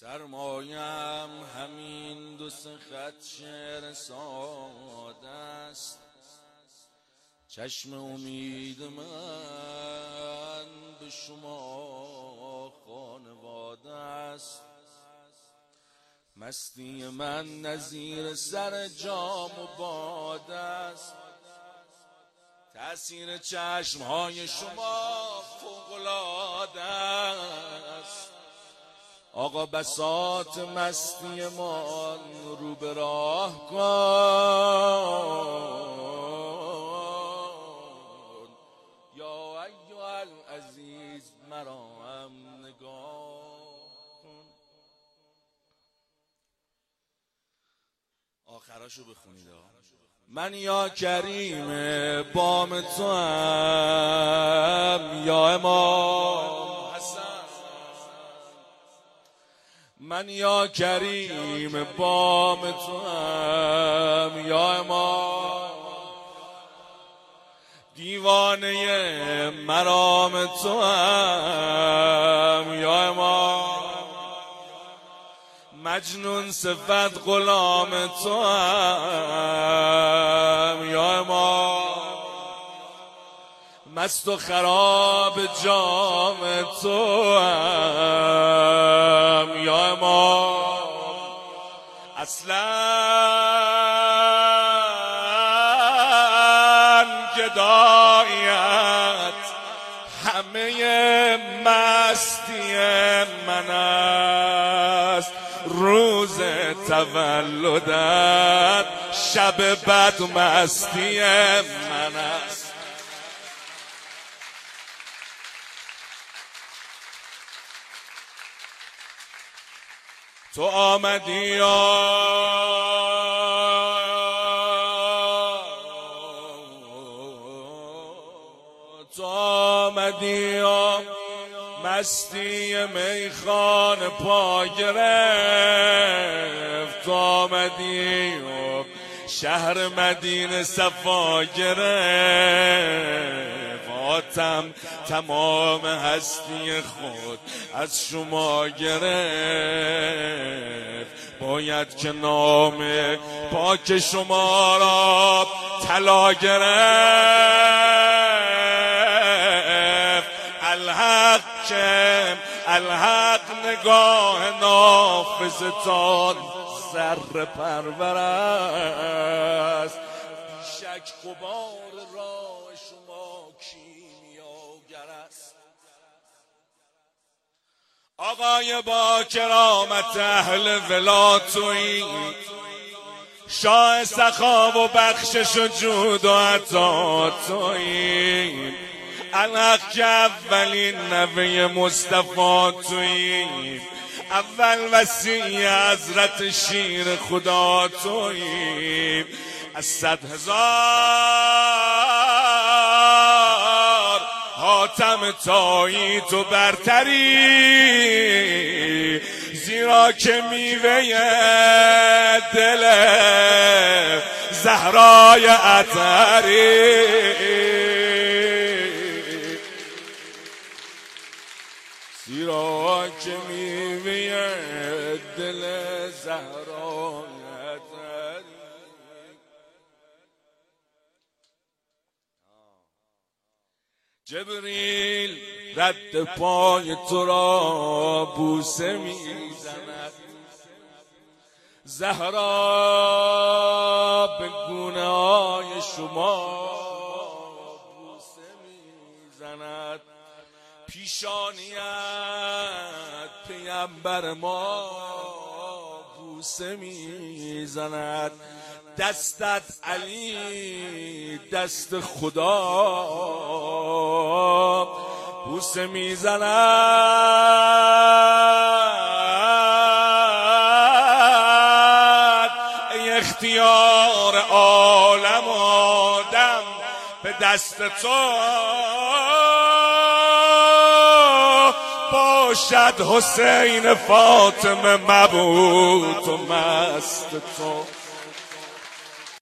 سرمایم همین دو خط شعر ساده است. چشم امید من به شما خانواده است. مستی من نظیر سر جام و باد است. تأثیر چشم های شما فوقلاده آقا بسات مستی ما رو به راه کن. یا ایها العزیز مرا هم نگاه کن. آخراشو بخونید من یا کریم بام تو هم یا امام من یا کریم بام تو هم یا امام. دیوانه مرام تو هم یا امام. مجنون صفت غلام تو هم یا امام. مست و خراب جام تو هم یا امام اصلا گدایت همه مستی من است. روز تولدت شب بد مستی من است. تو آمدی یا تو آمدی یا مستی میخان پا گرفت. تو آمدی شهر مدینه صفا گرفت. آتم تمام هستی خود از شما گرفت. باید که نام پاک شما را طلا گرفت. الحق که الحق نگاه نافذتان سر پرور است. بیشک قبار راه شما کیمیاگر است؟ آقای با کرامت اهل ولاتوی شاه سخا و بخشش و جود و عطا تویی. الحق که اولین نوه مصطفی تویی. اول وسیع حضرت شیر خدا تویی. از صد هزار. حاتم تایی تو برتری زیرا که میوه دل زهرای عطری زیرا که میوه دل زهرای جبریل رد پای تو را بوسه می‌زند. زهرا به گونه های شما بوسه می‌زند. پیشانیت پیمبر ما بوسه می‌زند. دستت علی دست خدا بوسه می‌زند. ای اختیار عالم آدم به دست تو باشد حسین فاطمه مبود و مست تو.